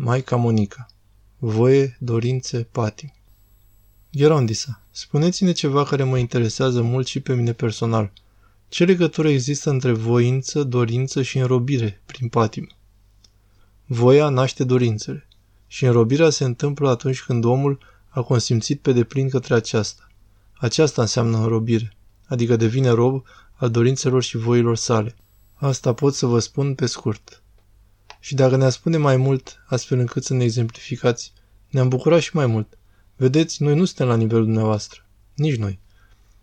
Maica Monica Voie, dorințe, patim Gherondisa, spuneți-ne ceva care mă interesează mult și pe mine personal. Ce legătură există între voință, dorință și înrobire prin patim? Voia naște dorințele și înrobirea se întâmplă atunci când omul a consimțit pe deplin către aceasta. Aceasta înseamnă înrobire, adică devine rob al dorințelor și voilor sale. Asta pot să vă spun pe scurt. Și dacă ne-a spune mai mult, astfel încât să ne exemplificați, ne-am bucurat și mai mult. Vedeți, noi nu suntem la nivelul dumneavoastră. Nici noi.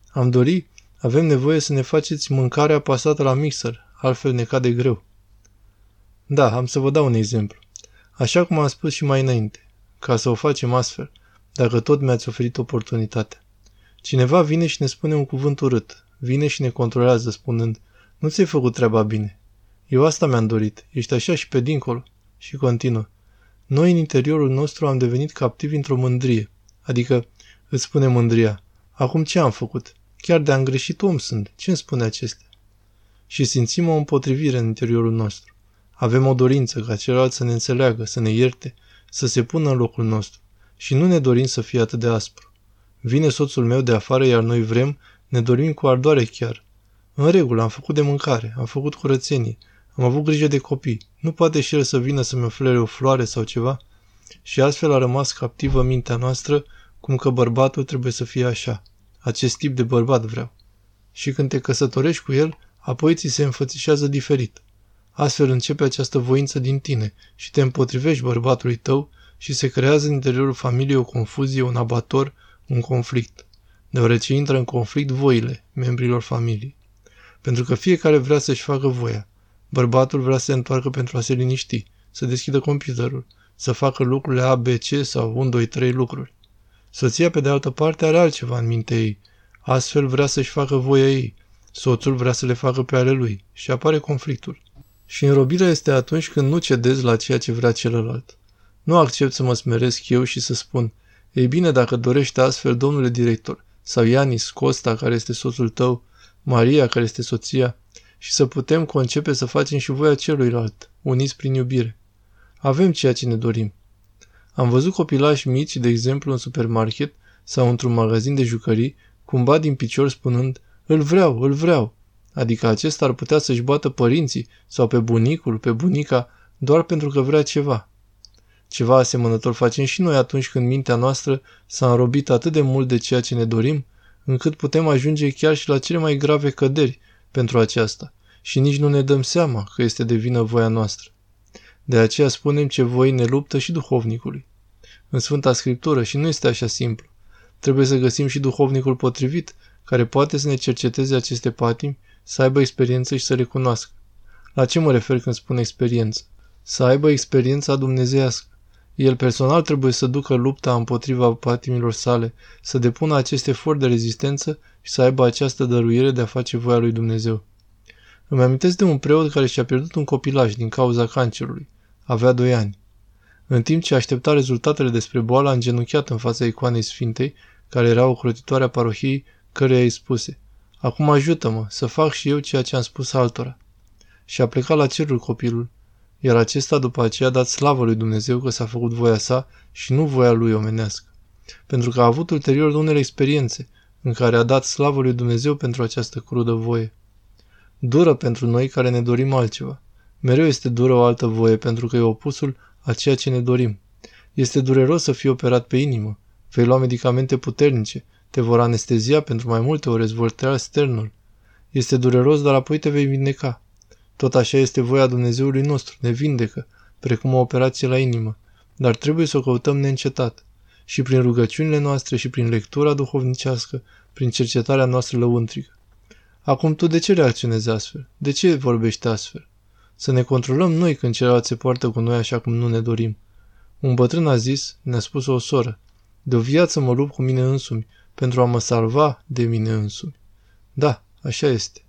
Am dori, avem nevoie să ne faceți mâncarea pasată la mixer, altfel ne cade greu. Da, am să vă dau un exemplu. Așa cum am spus și mai înainte, ca să o facem astfel, dacă tot mi-ați oferit oportunitatea. Cineva vine și ne spune un cuvânt urât, vine și ne controlează spunând, nu ți-ai făcut treaba bine, eu asta mi-am dorit. Ești așa și pe dincolo. Și continuă. Noi în interiorul nostru am devenit captivi într-o mândrie. Adică, îți spune mândria. Acum ce am făcut? Chiar de-am greșit om sunt. Ce îmi spune acestea? Și simțim o împotrivire în interiorul nostru. Avem o dorință ca celălalt să ne înțeleagă, să ne ierte, să se pună în locul nostru. Și nu ne dorim să fie atât de aspru. Vine soțul meu de afară, iar noi vrem, ne dorim cu ardoare chiar. În regulă, am făcut de mâncare, am făcut curățenie, am avut grijă de copii. Nu poate și el să vină să-mi ofere o floare sau ceva? Și astfel a rămas captivă mintea noastră, cum că bărbatul trebuie să fie așa. Acest tip de bărbat vreau. Și când te căsătorești cu el, apoi ți se înfățișează diferit. Astfel începe această voință din tine și te împotrivești bărbatului tău și se creează în interiorul familiei o confuzie, un abator, un conflict, deoarece intră în conflict voile membrilor familiei. Pentru că fiecare vrea să-și facă voia, Bărbatul vrea să se întoarcă pentru a se liniști, să deschidă computerul, să facă lucrurile A, B, C sau 1, 2, 3 lucruri. Soția, pe de altă parte, are altceva în mintea ei. Astfel vrea să-și facă voia ei. Soțul vrea să le facă pe ale lui și apare conflictul. Și înrobirea este atunci când nu cedezi la ceea ce vrea celălalt. Nu accept să mă smeresc eu și să spun, ei bine, dacă dorești astfel, domnule director, sau Ianis Costa, care este soțul tău, Maria, care este soția, și să putem concepe să facem și voia celuilalt, uniți prin iubire. Avem ceea ce ne dorim. Am văzut copilași mici, de exemplu, în supermarket sau într-un magazin de jucării, cumva din picior spunând, îl vreau, îl vreau. Adică acesta ar putea să-și bată părinții sau pe bunicul, pe bunica, doar pentru că vrea ceva. Ceva asemănător facem și noi atunci când mintea noastră s-a înrobit atât de mult de ceea ce ne dorim, încât putem ajunge chiar și la cele mai grave căderi pentru aceasta și nici nu ne dăm seama că este de vină voia noastră. De aceea spunem ce voi ne luptă și duhovnicului. În Sfânta Scriptură și nu este așa simplu. Trebuie să găsim și duhovnicul potrivit, care poate să ne cerceteze aceste patimi, să aibă experiență și să le cunoască. La ce mă refer când spun experiență? Să aibă experiența dumnezeiască. El personal trebuie să ducă lupta împotriva patimilor sale, să depună acest efort de rezistență și să aibă această dăruire de a face voia lui Dumnezeu. Îmi amintesc de un preot care și-a pierdut un copilaj din cauza cancerului. Avea doi ani. În timp ce aștepta rezultatele despre boală, a îngenunchiat în fața icoanei Sfintei, care era o a parohiei, căreia îi spuse, Acum ajută-mă să fac și eu ceea ce am spus altora. Și a plecat la cerul copilul, iar acesta după aceea a dat slavă lui Dumnezeu că s-a făcut voia sa și nu voia lui omenească. Pentru că a avut ulterior unele experiențe în care a dat slavă lui Dumnezeu pentru această crudă voie. Dură pentru noi care ne dorim altceva. Mereu este dură o altă voie pentru că e opusul a ceea ce ne dorim. Este dureros să fii operat pe inimă. Vei lua medicamente puternice, te vor anestezia pentru mai multe ori, îți vor tăia sternul. Este dureros, dar apoi te vei vindeca. Tot așa este voia Dumnezeului nostru, ne vindecă, precum o operație la inimă, dar trebuie să o căutăm neîncetat. Și prin rugăciunile noastre și prin lectura duhovnicească, prin cercetarea noastră lăuntrică. Acum tu de ce reacționezi astfel? De ce vorbești astfel? Să ne controlăm noi când celălalt se poartă cu noi așa cum nu ne dorim. Un bătrân a zis, ne-a spus o soră, de o viață mă lupt cu mine însumi, pentru a mă salva de mine însumi. Da, așa este.